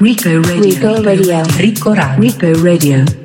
Rico Radio. Rico Radio. Rico Radio. Rico Radio.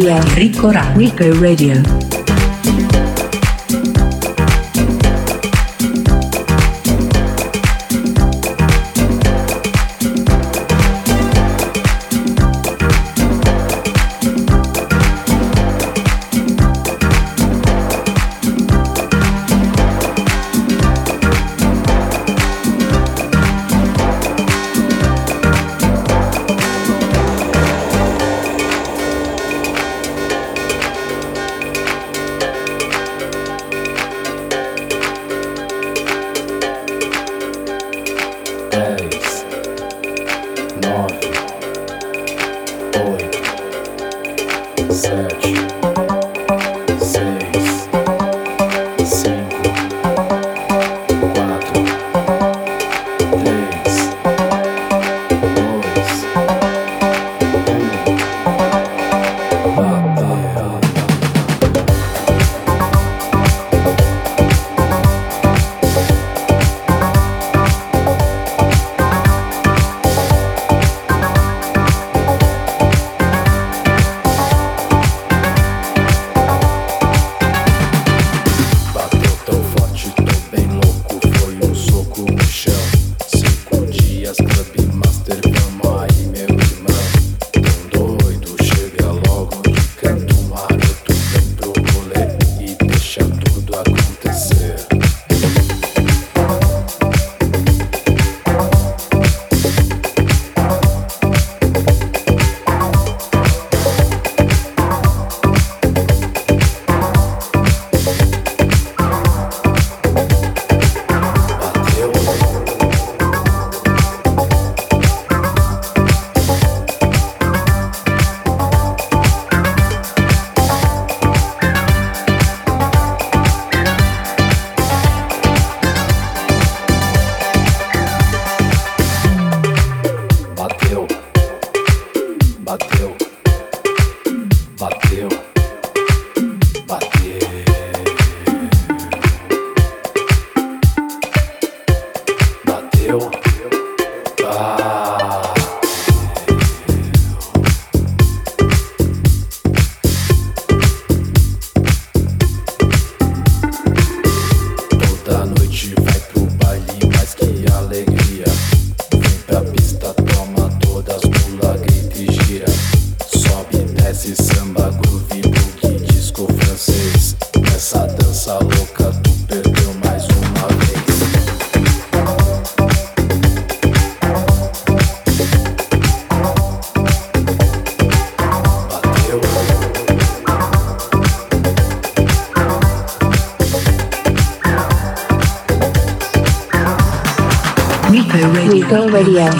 Radio. Rico Radio. Rico Radio.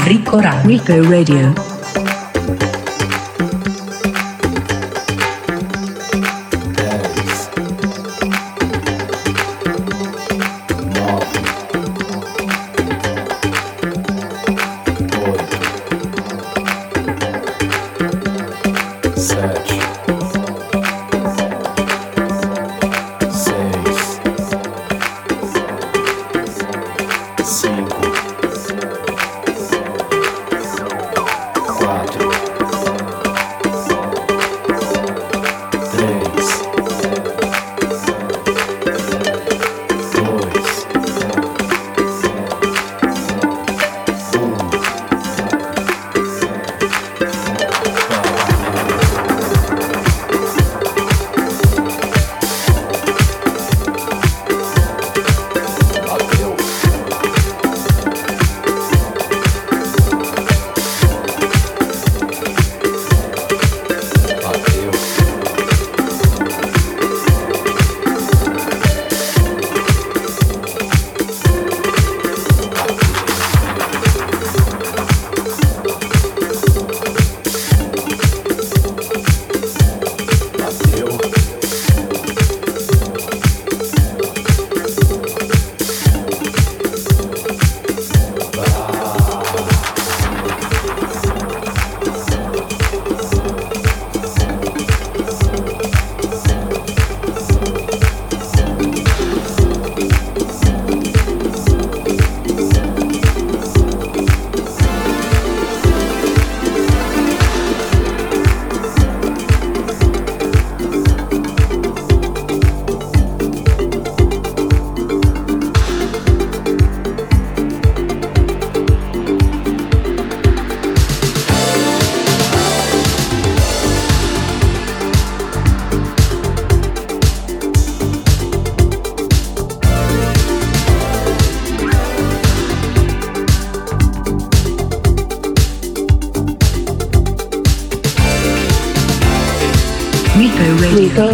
Rico. Rico Radio.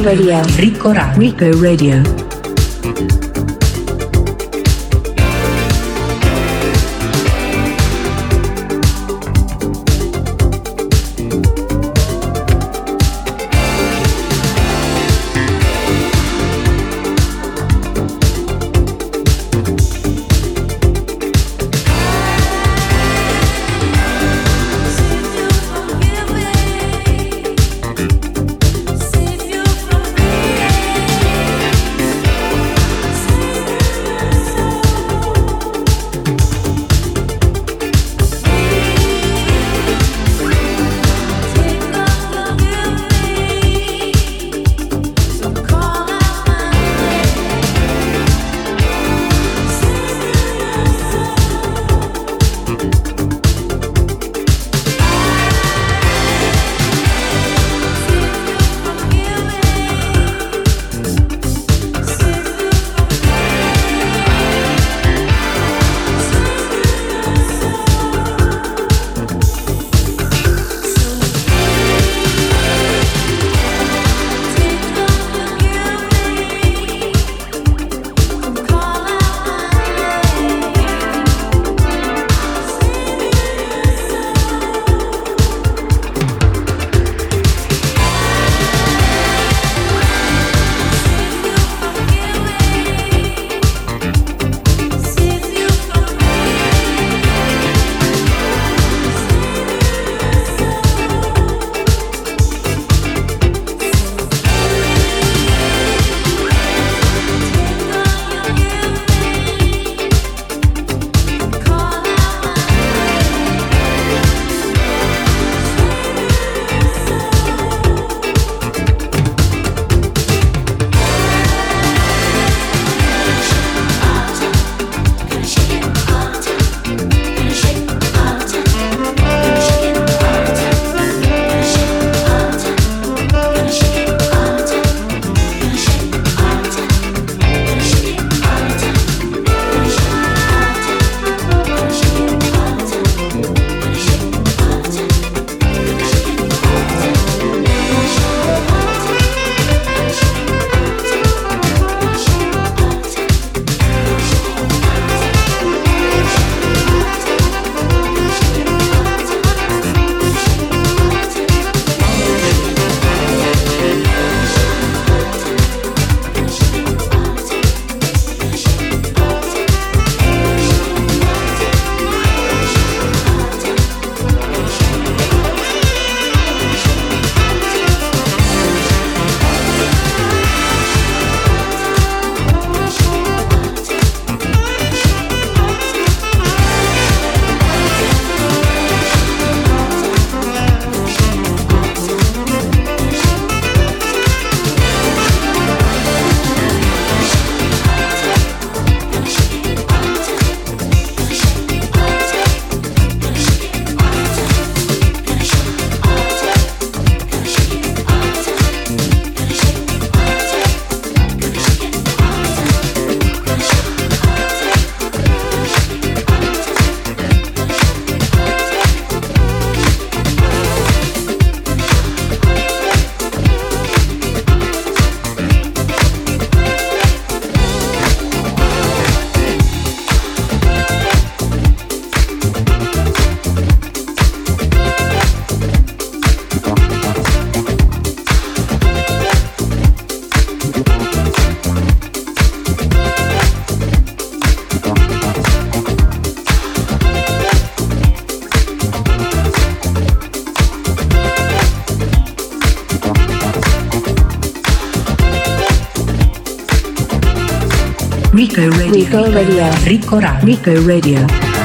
Radio. Rico Radio. Rico Radio. Rico Radio. Rico Radio. Rico Radio.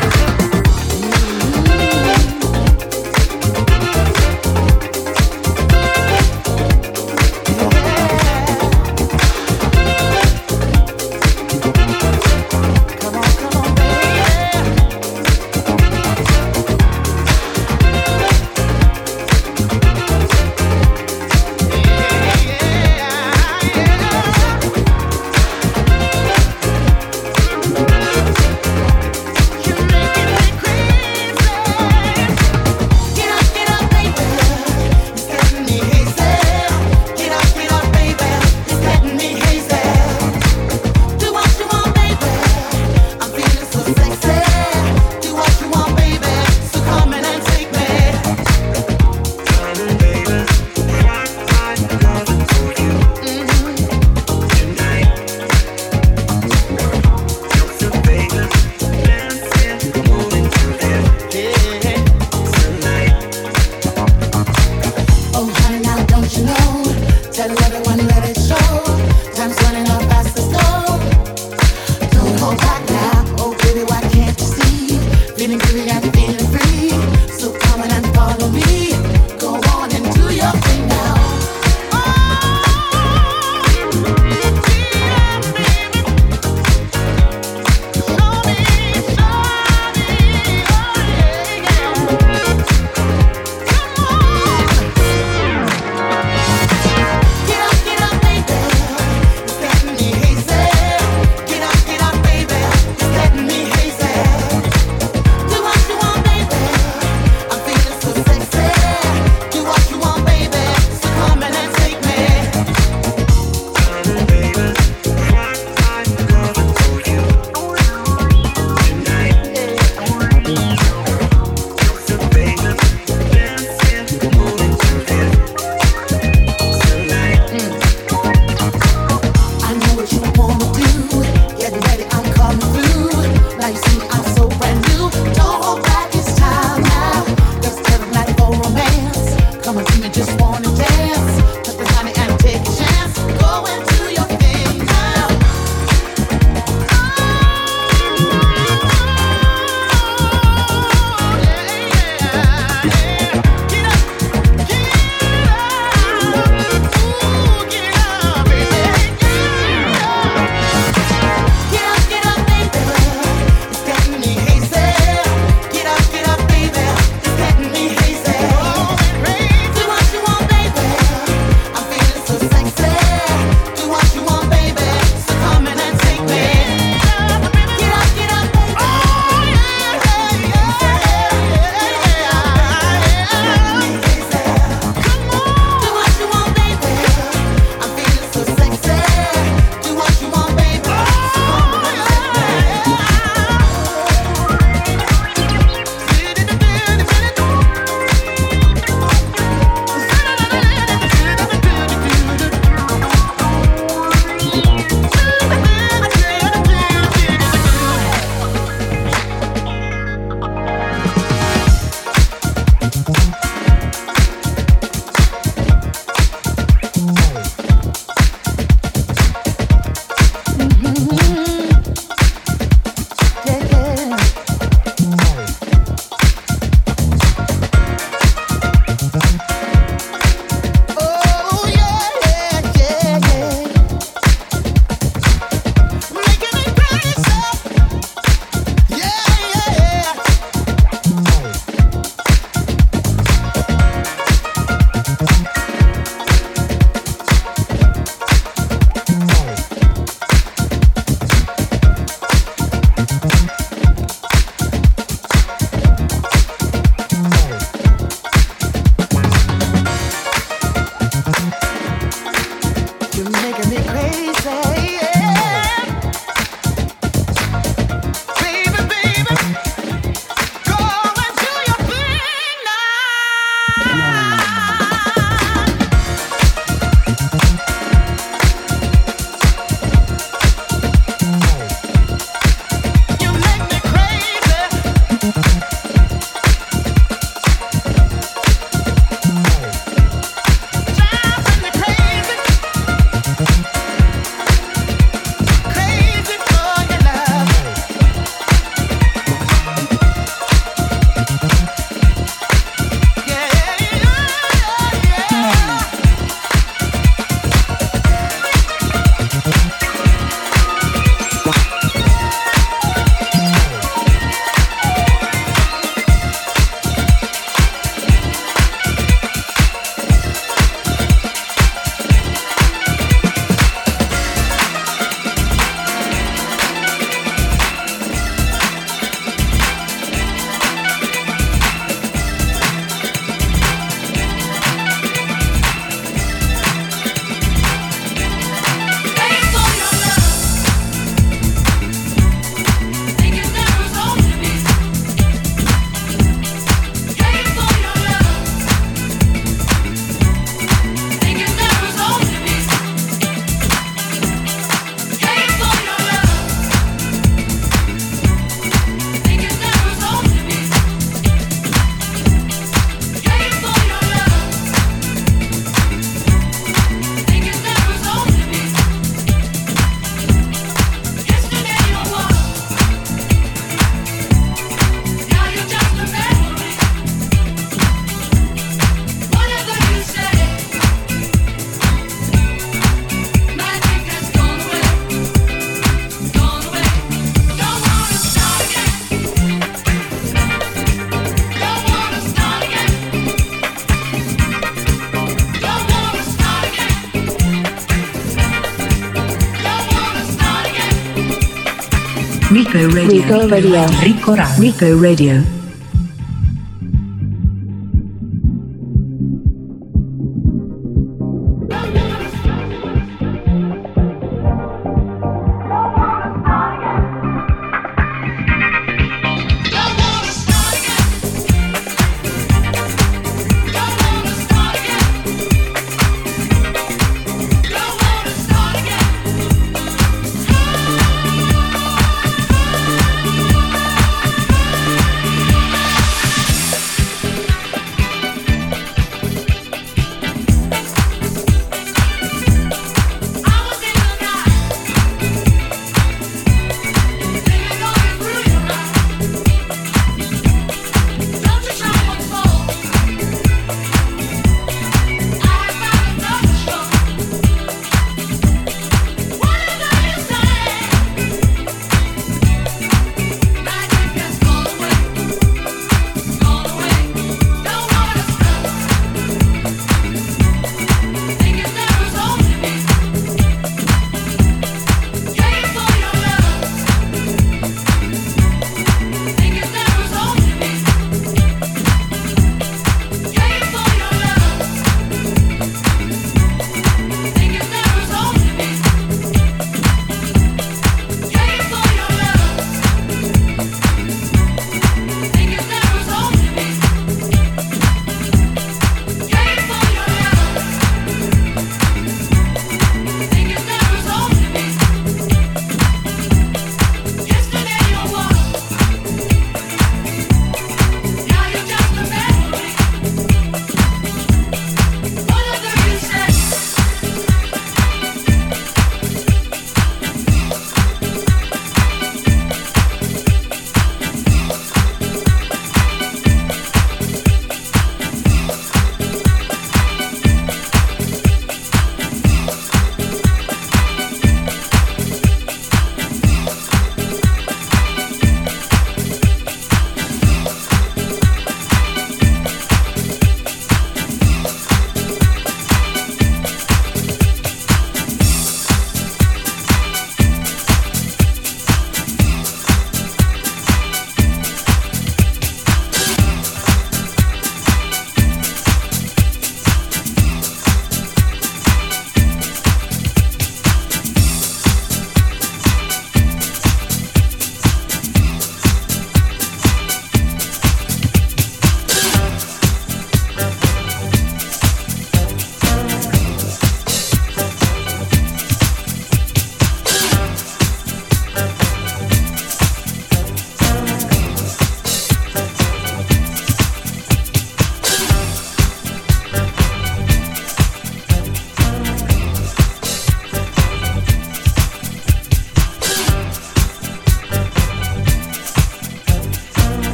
Rico Radio. Rico Radio. Rico Radio. Rico Radio.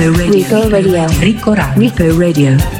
Rico Radio. Rico Radio. Rico Radio. Rico Radio.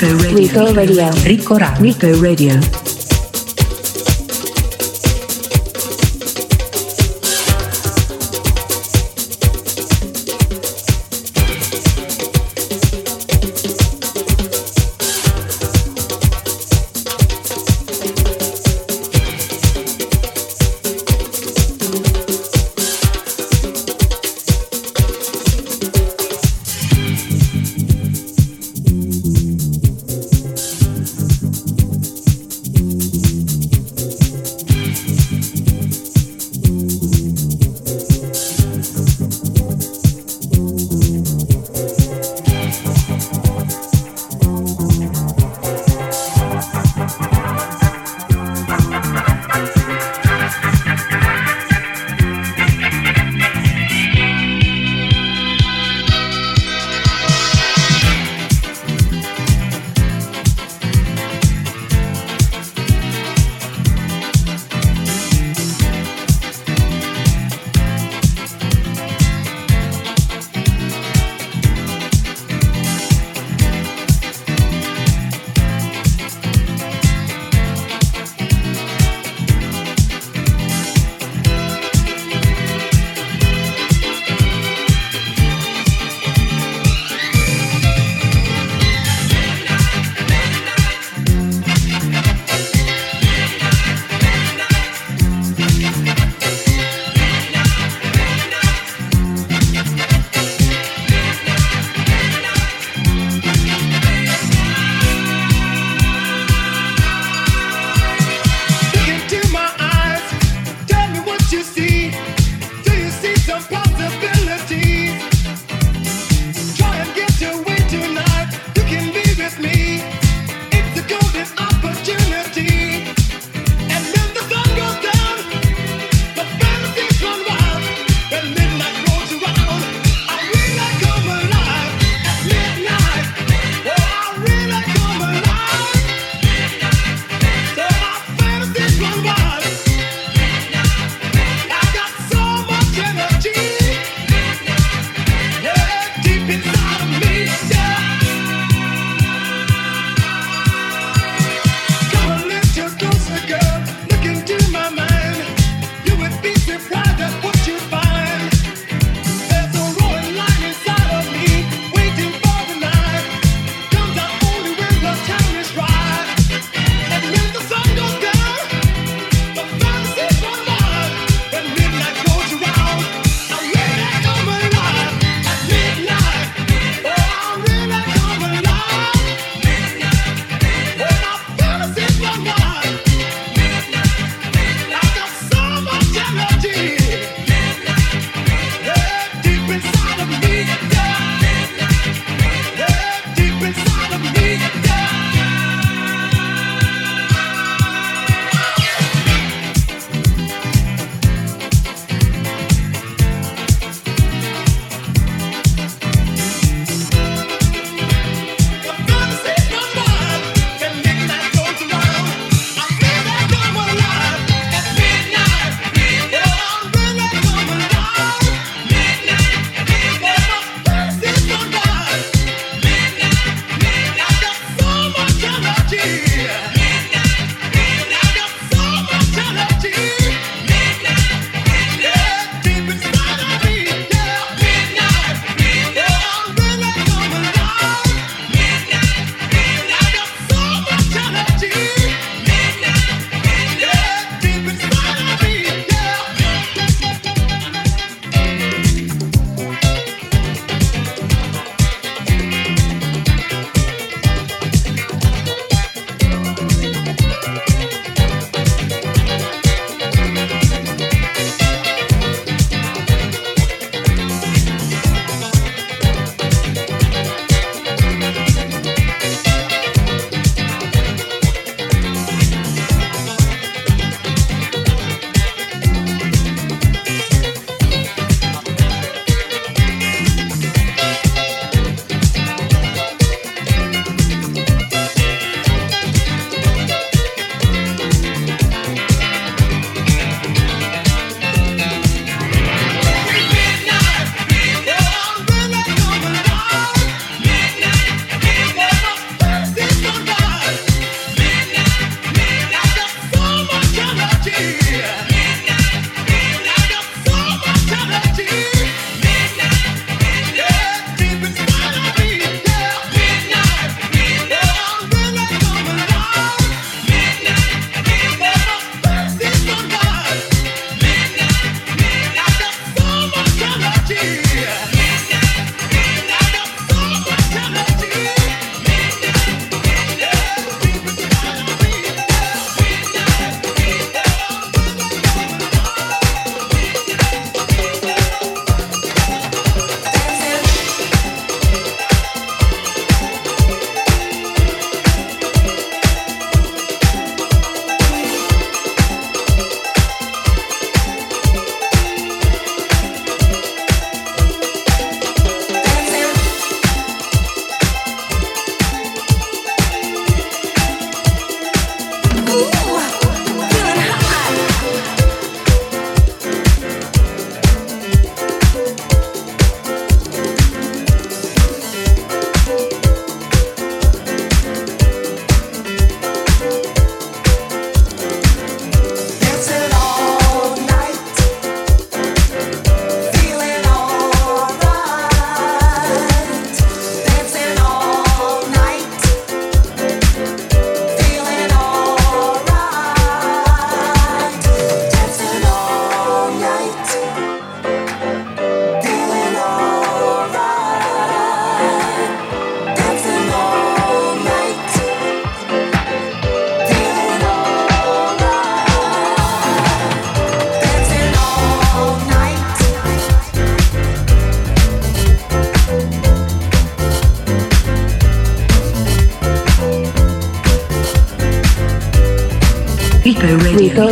Rico Radio. Rico Radio. Rico Radio. Rico Radio.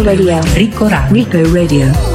Radio. Rico Radio. Rico Radio.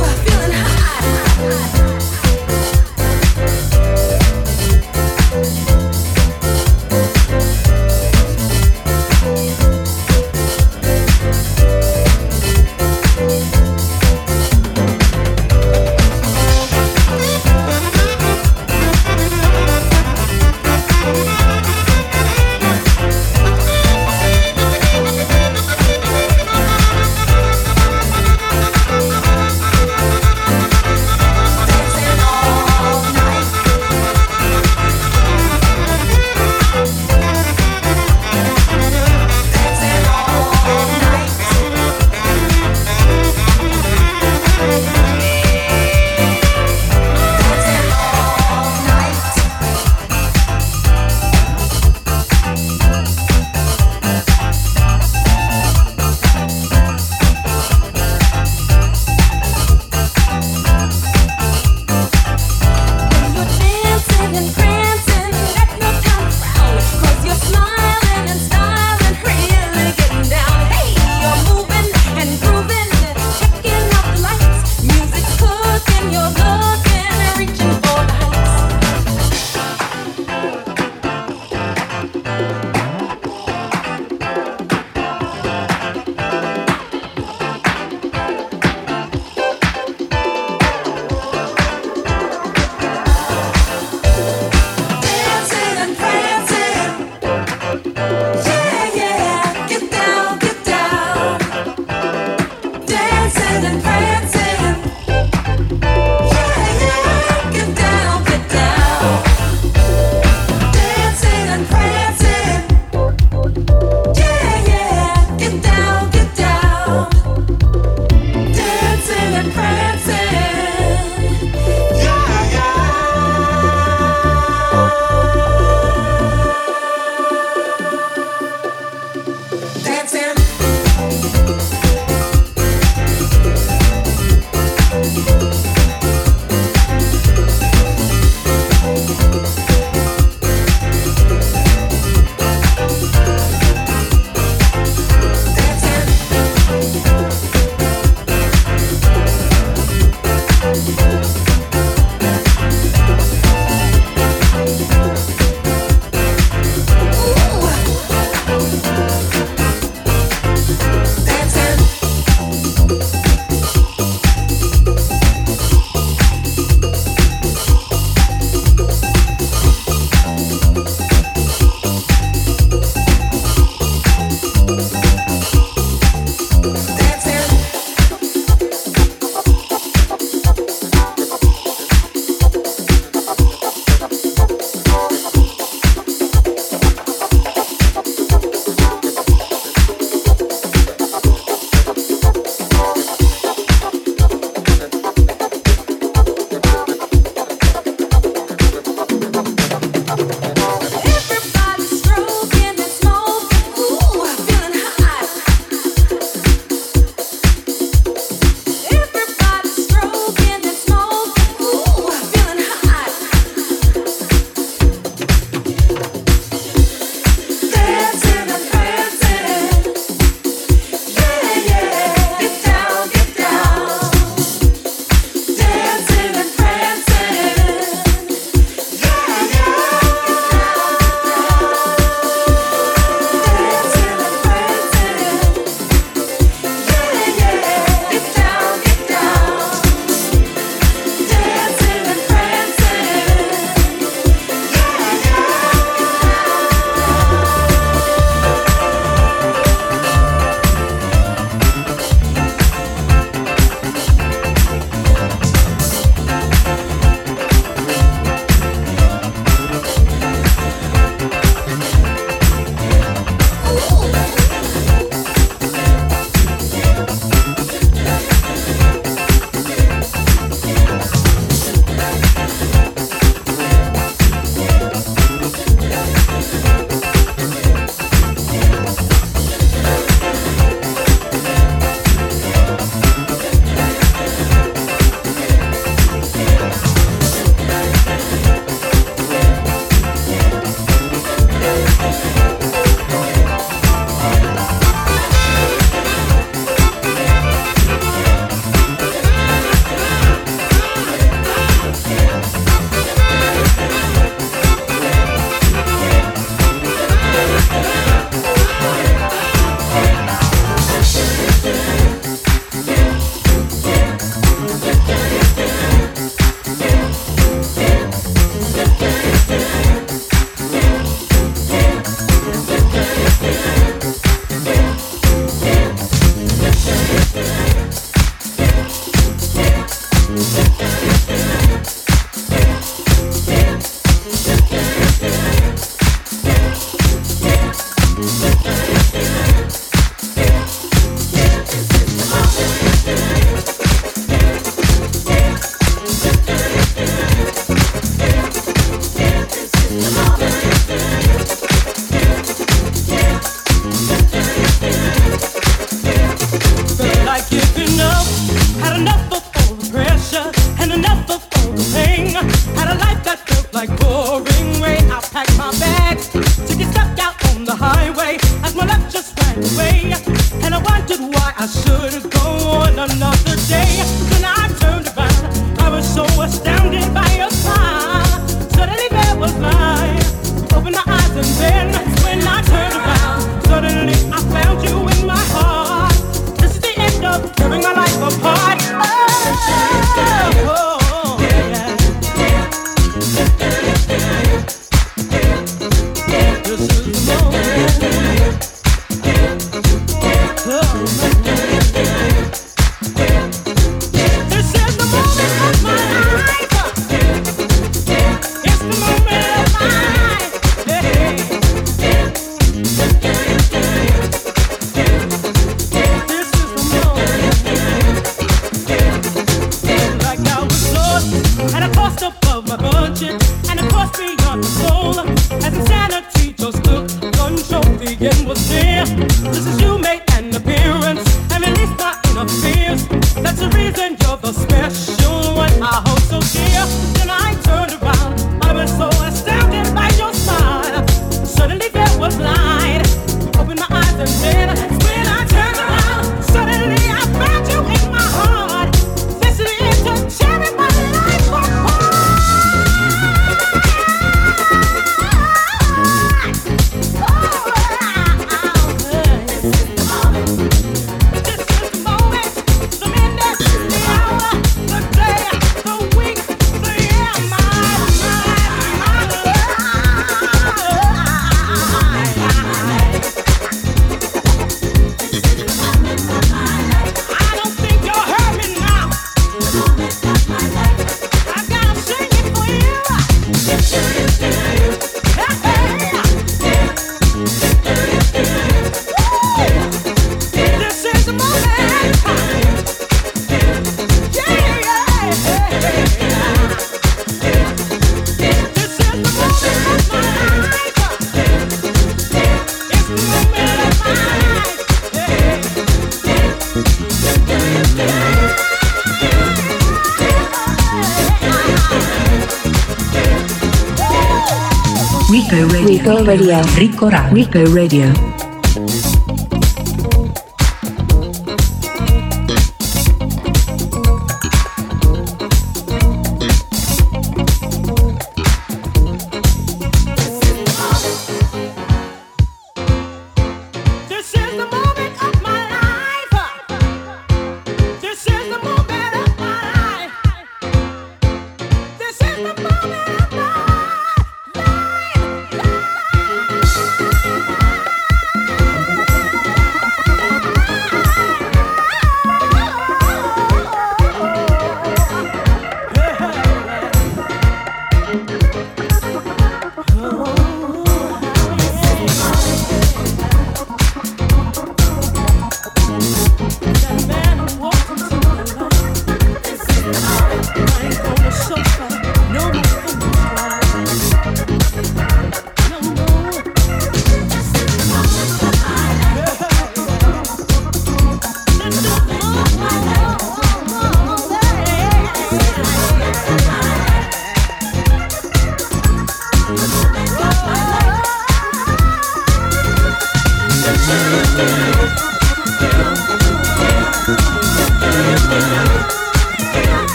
Radio. Rico Radio. Rico Radio.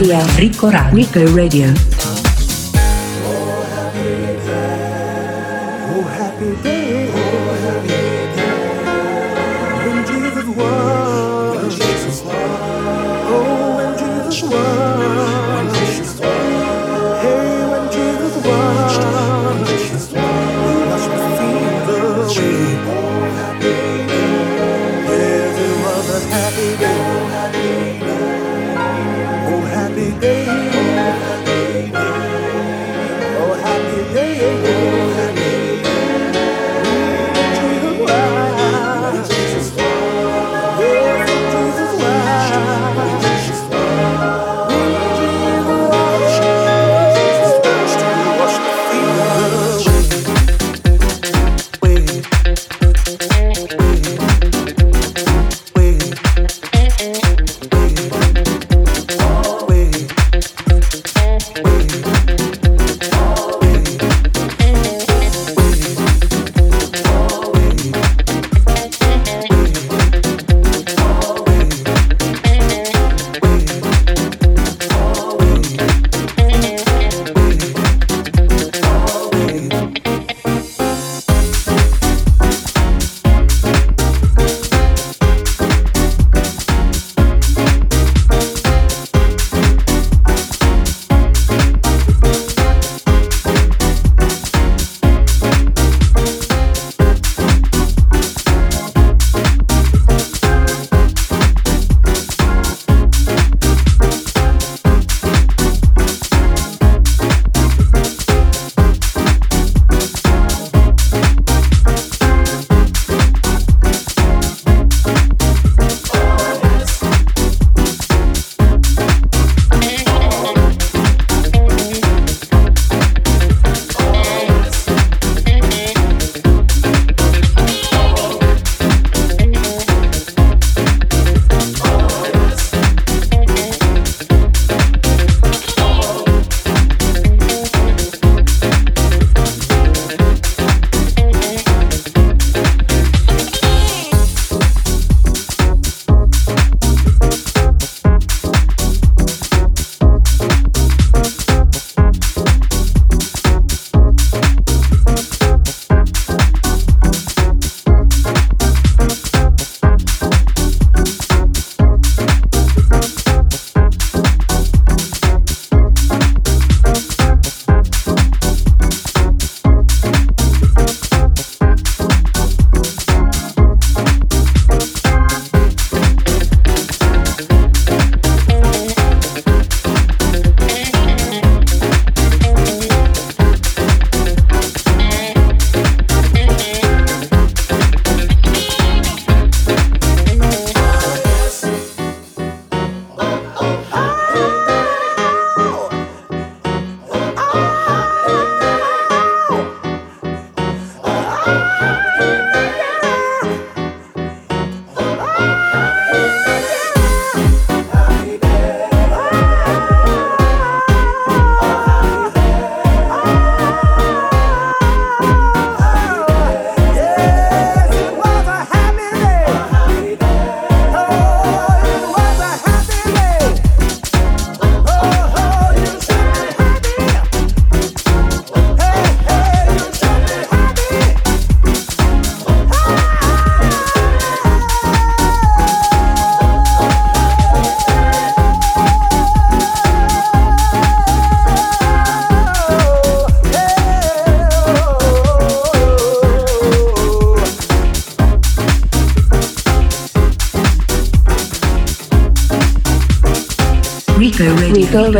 Radio. Rico Radio. Rico Radio.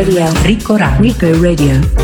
Radio. Rico Radio. Rico Radio.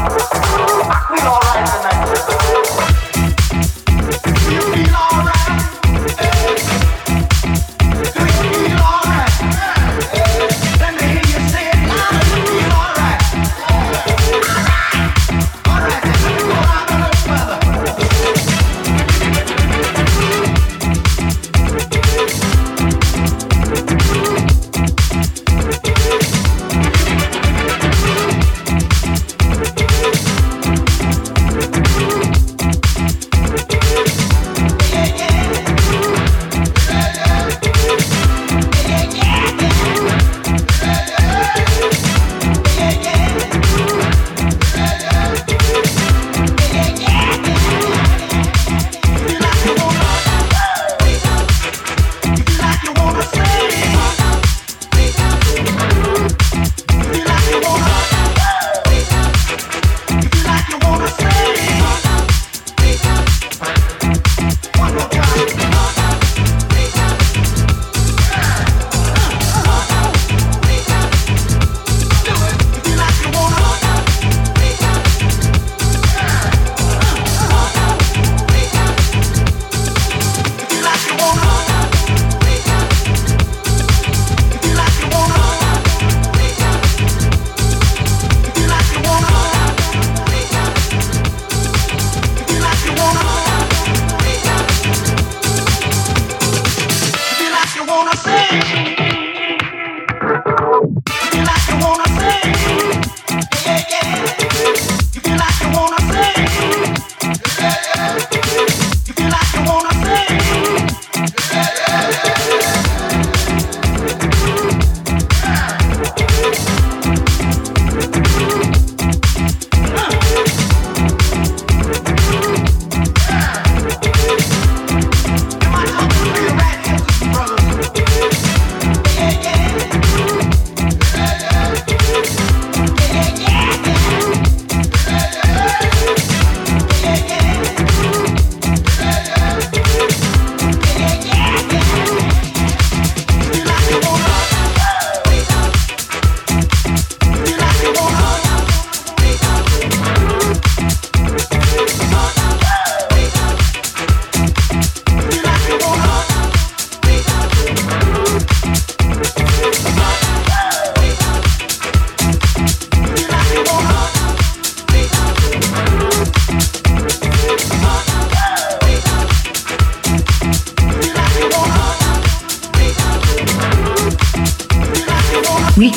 We've alright tonight. We alright.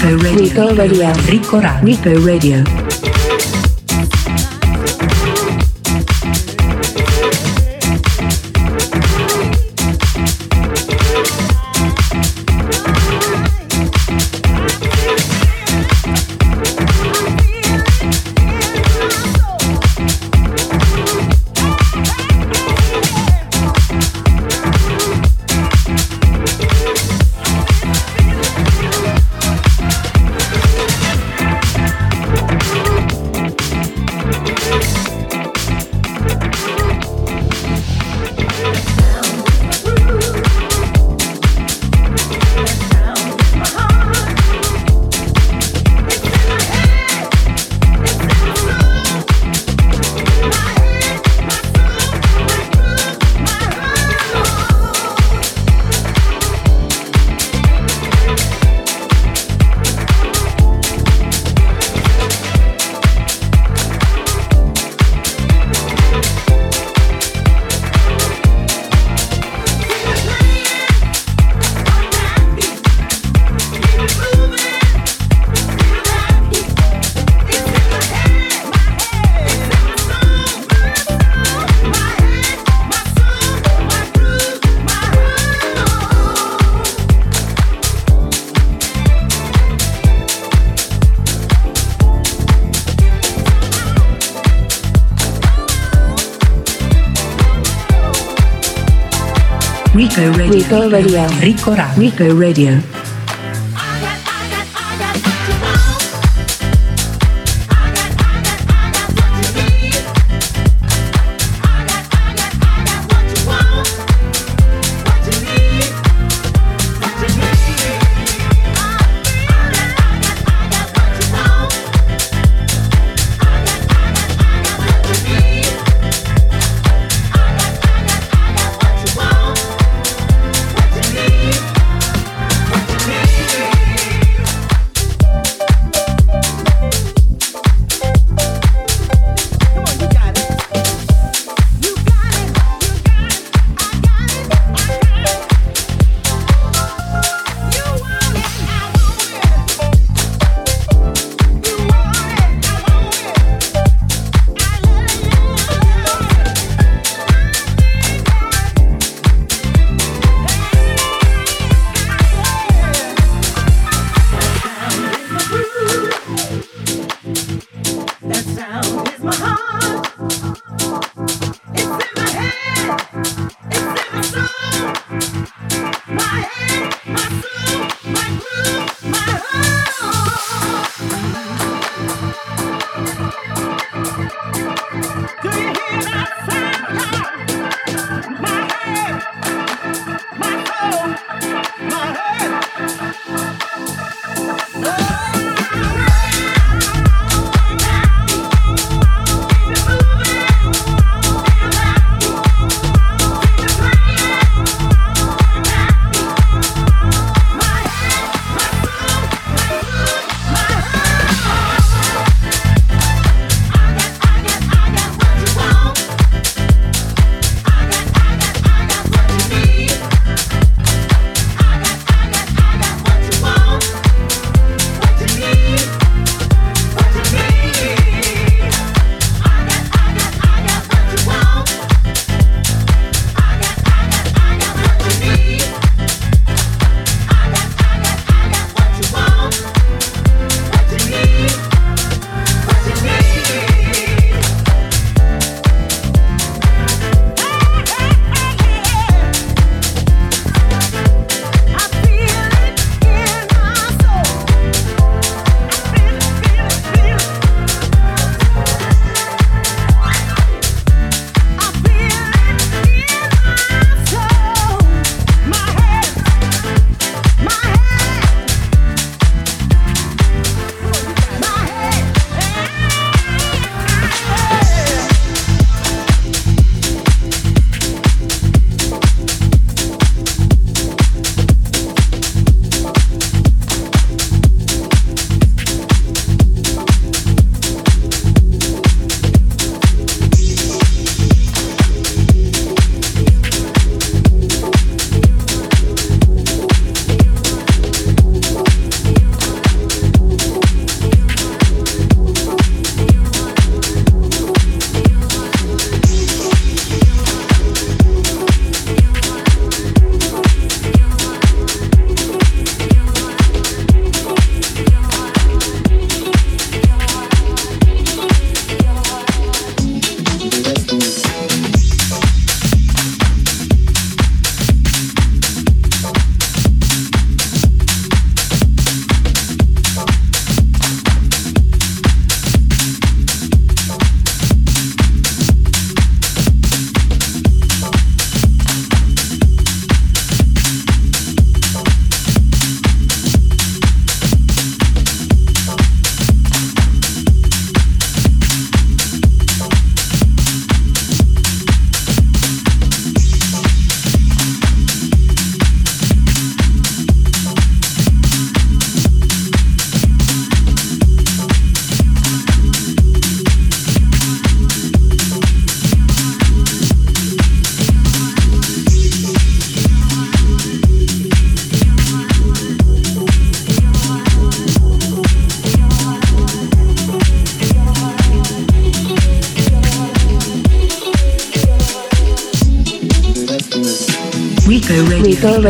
Rico Radio. Rico Radio. Rico Radio. Rico Radio. Rico Radio. Rico Radio. Rico Radio.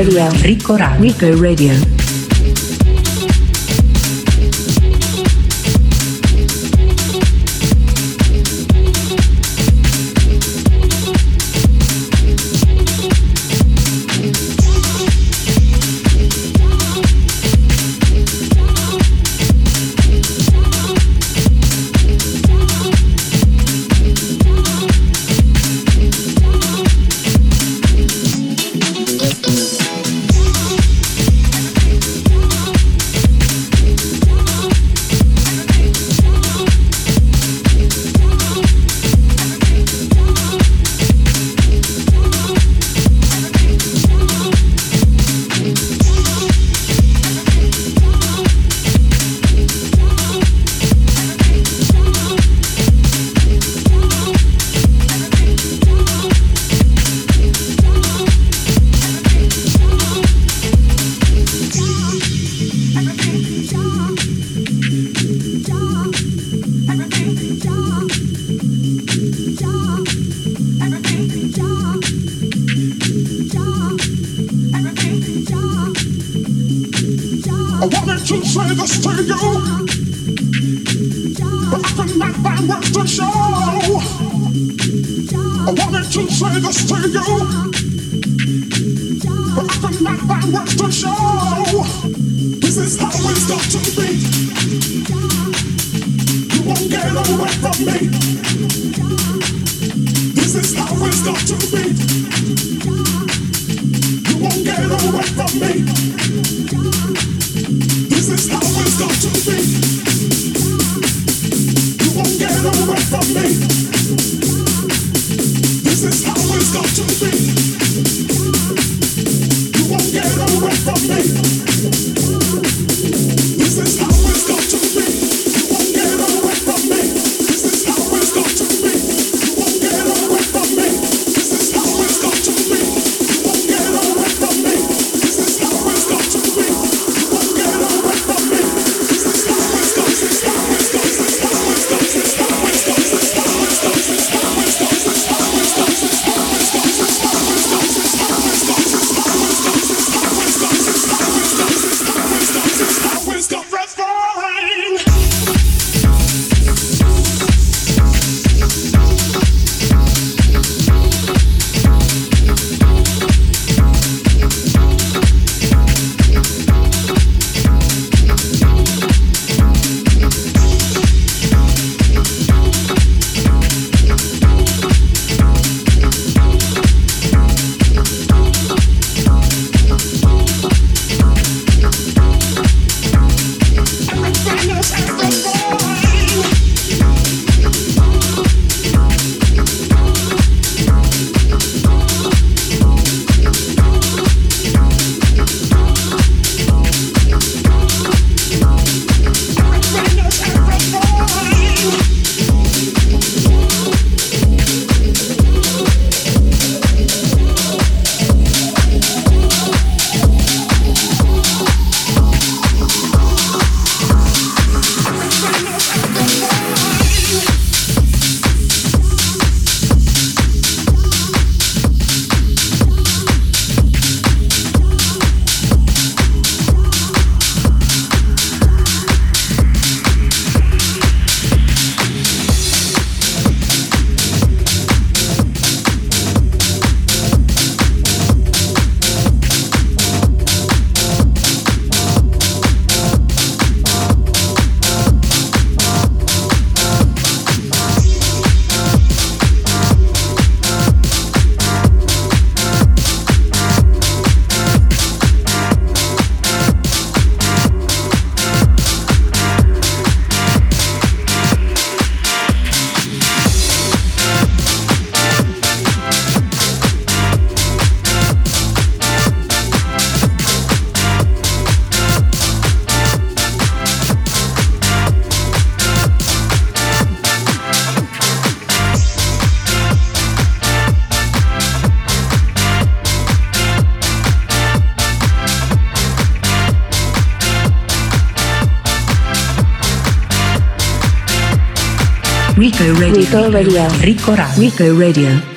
Radio. Rico Radio. Rico Radio. I to show. I wanted to say this to you. But I find words to show. This is how it's got to be. You won't get away from me. This is how it's got to be. You won't get away from me. Rico Radio. Rico Radio. Radio.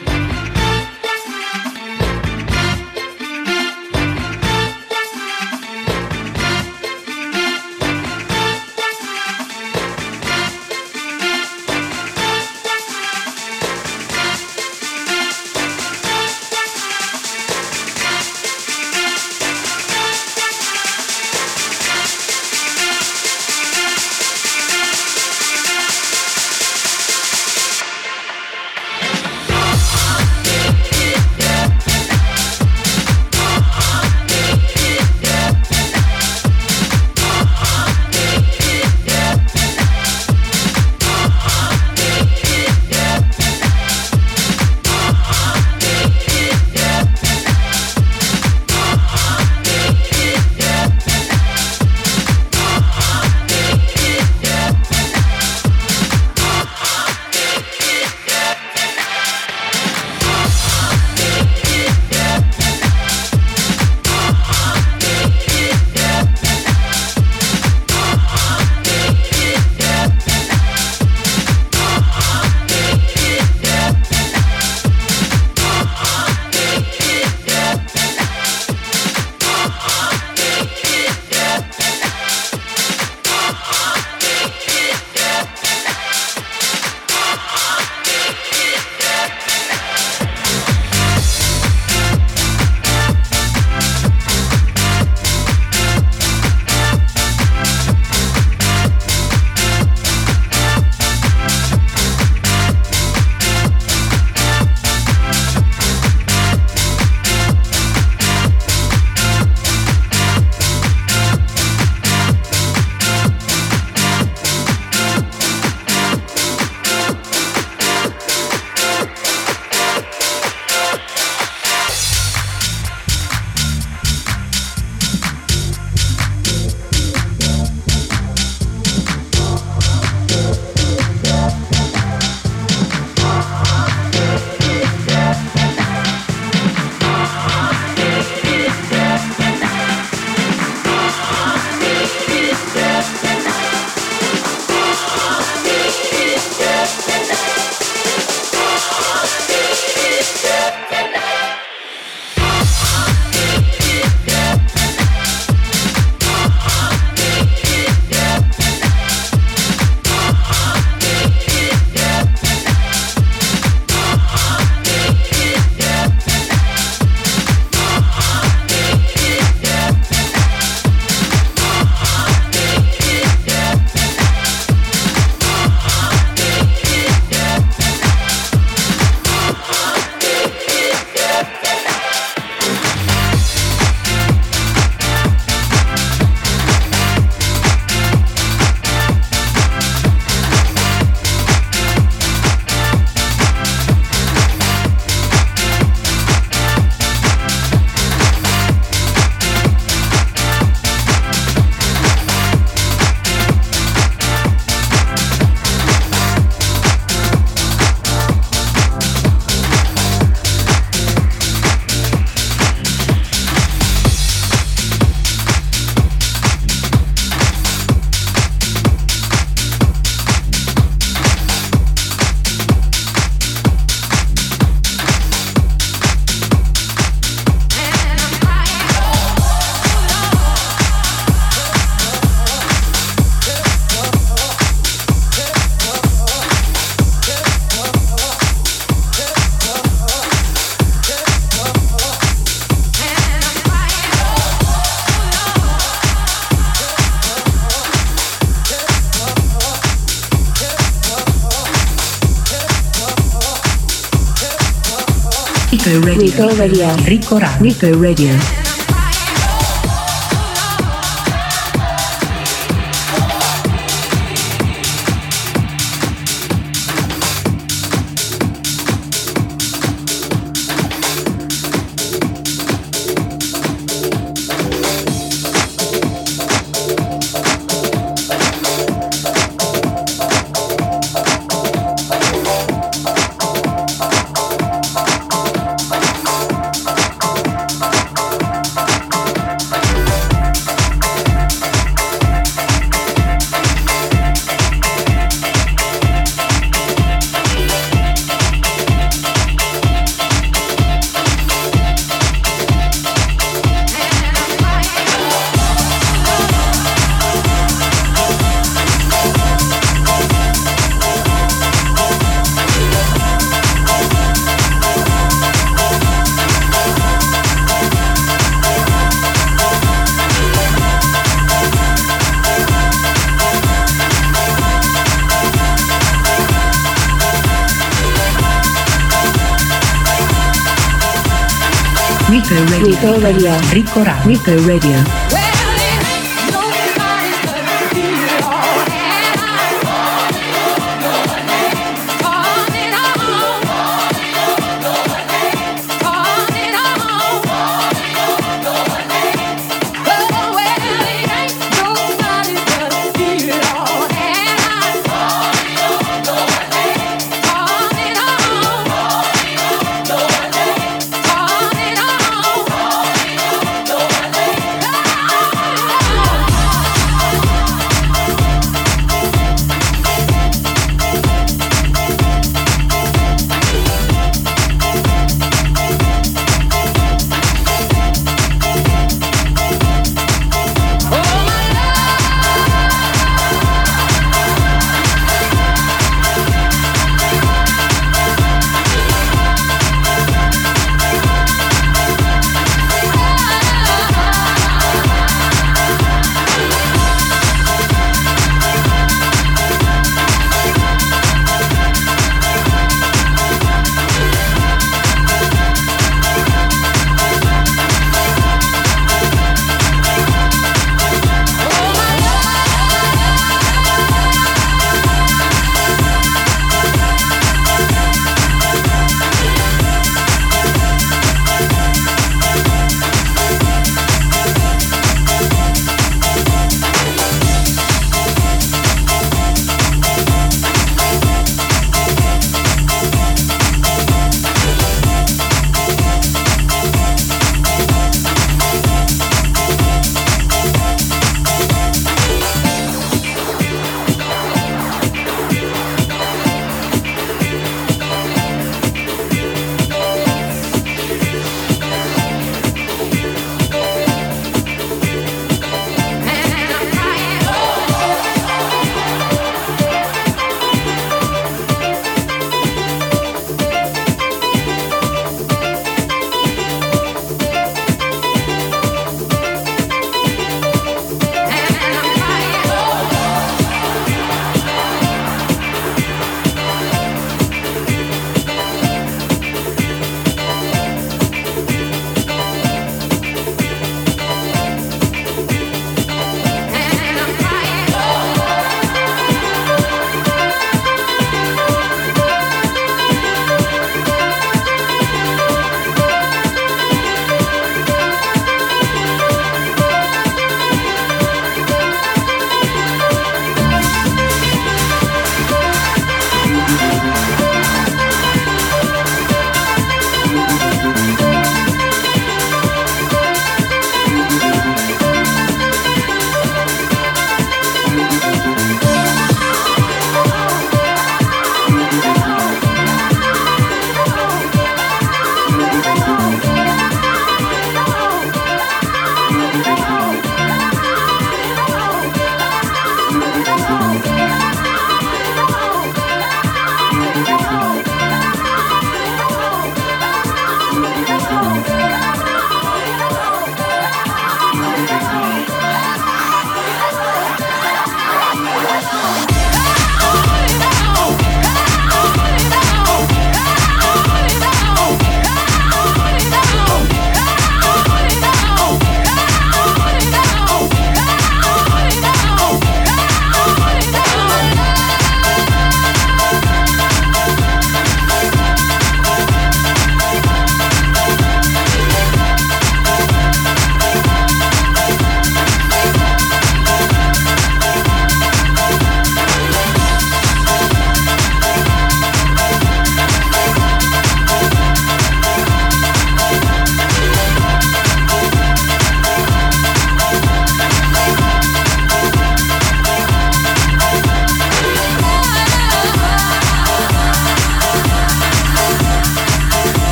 Radio. Rico Radio. Rico Radio. Rico Radio. Rico Radio. Rico Radio. Rico Radio.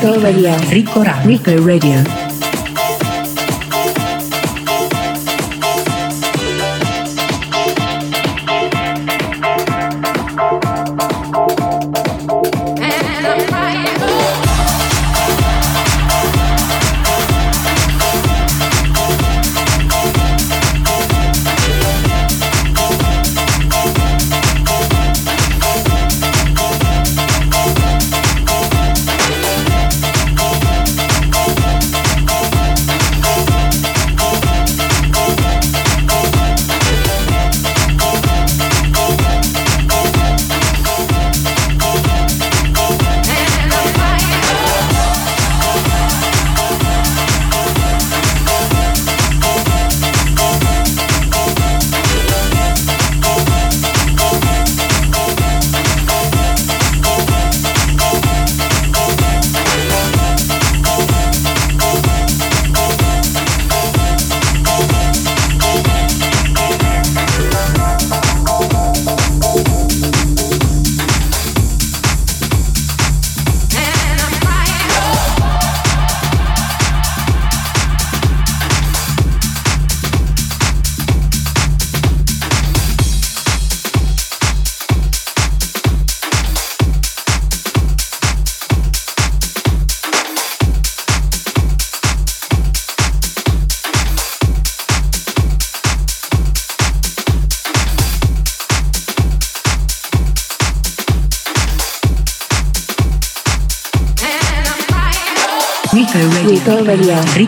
Rico Radio. Rico Radio. Rico Radio.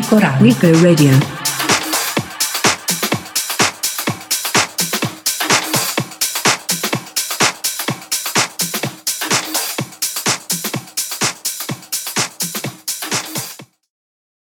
Rico Radio.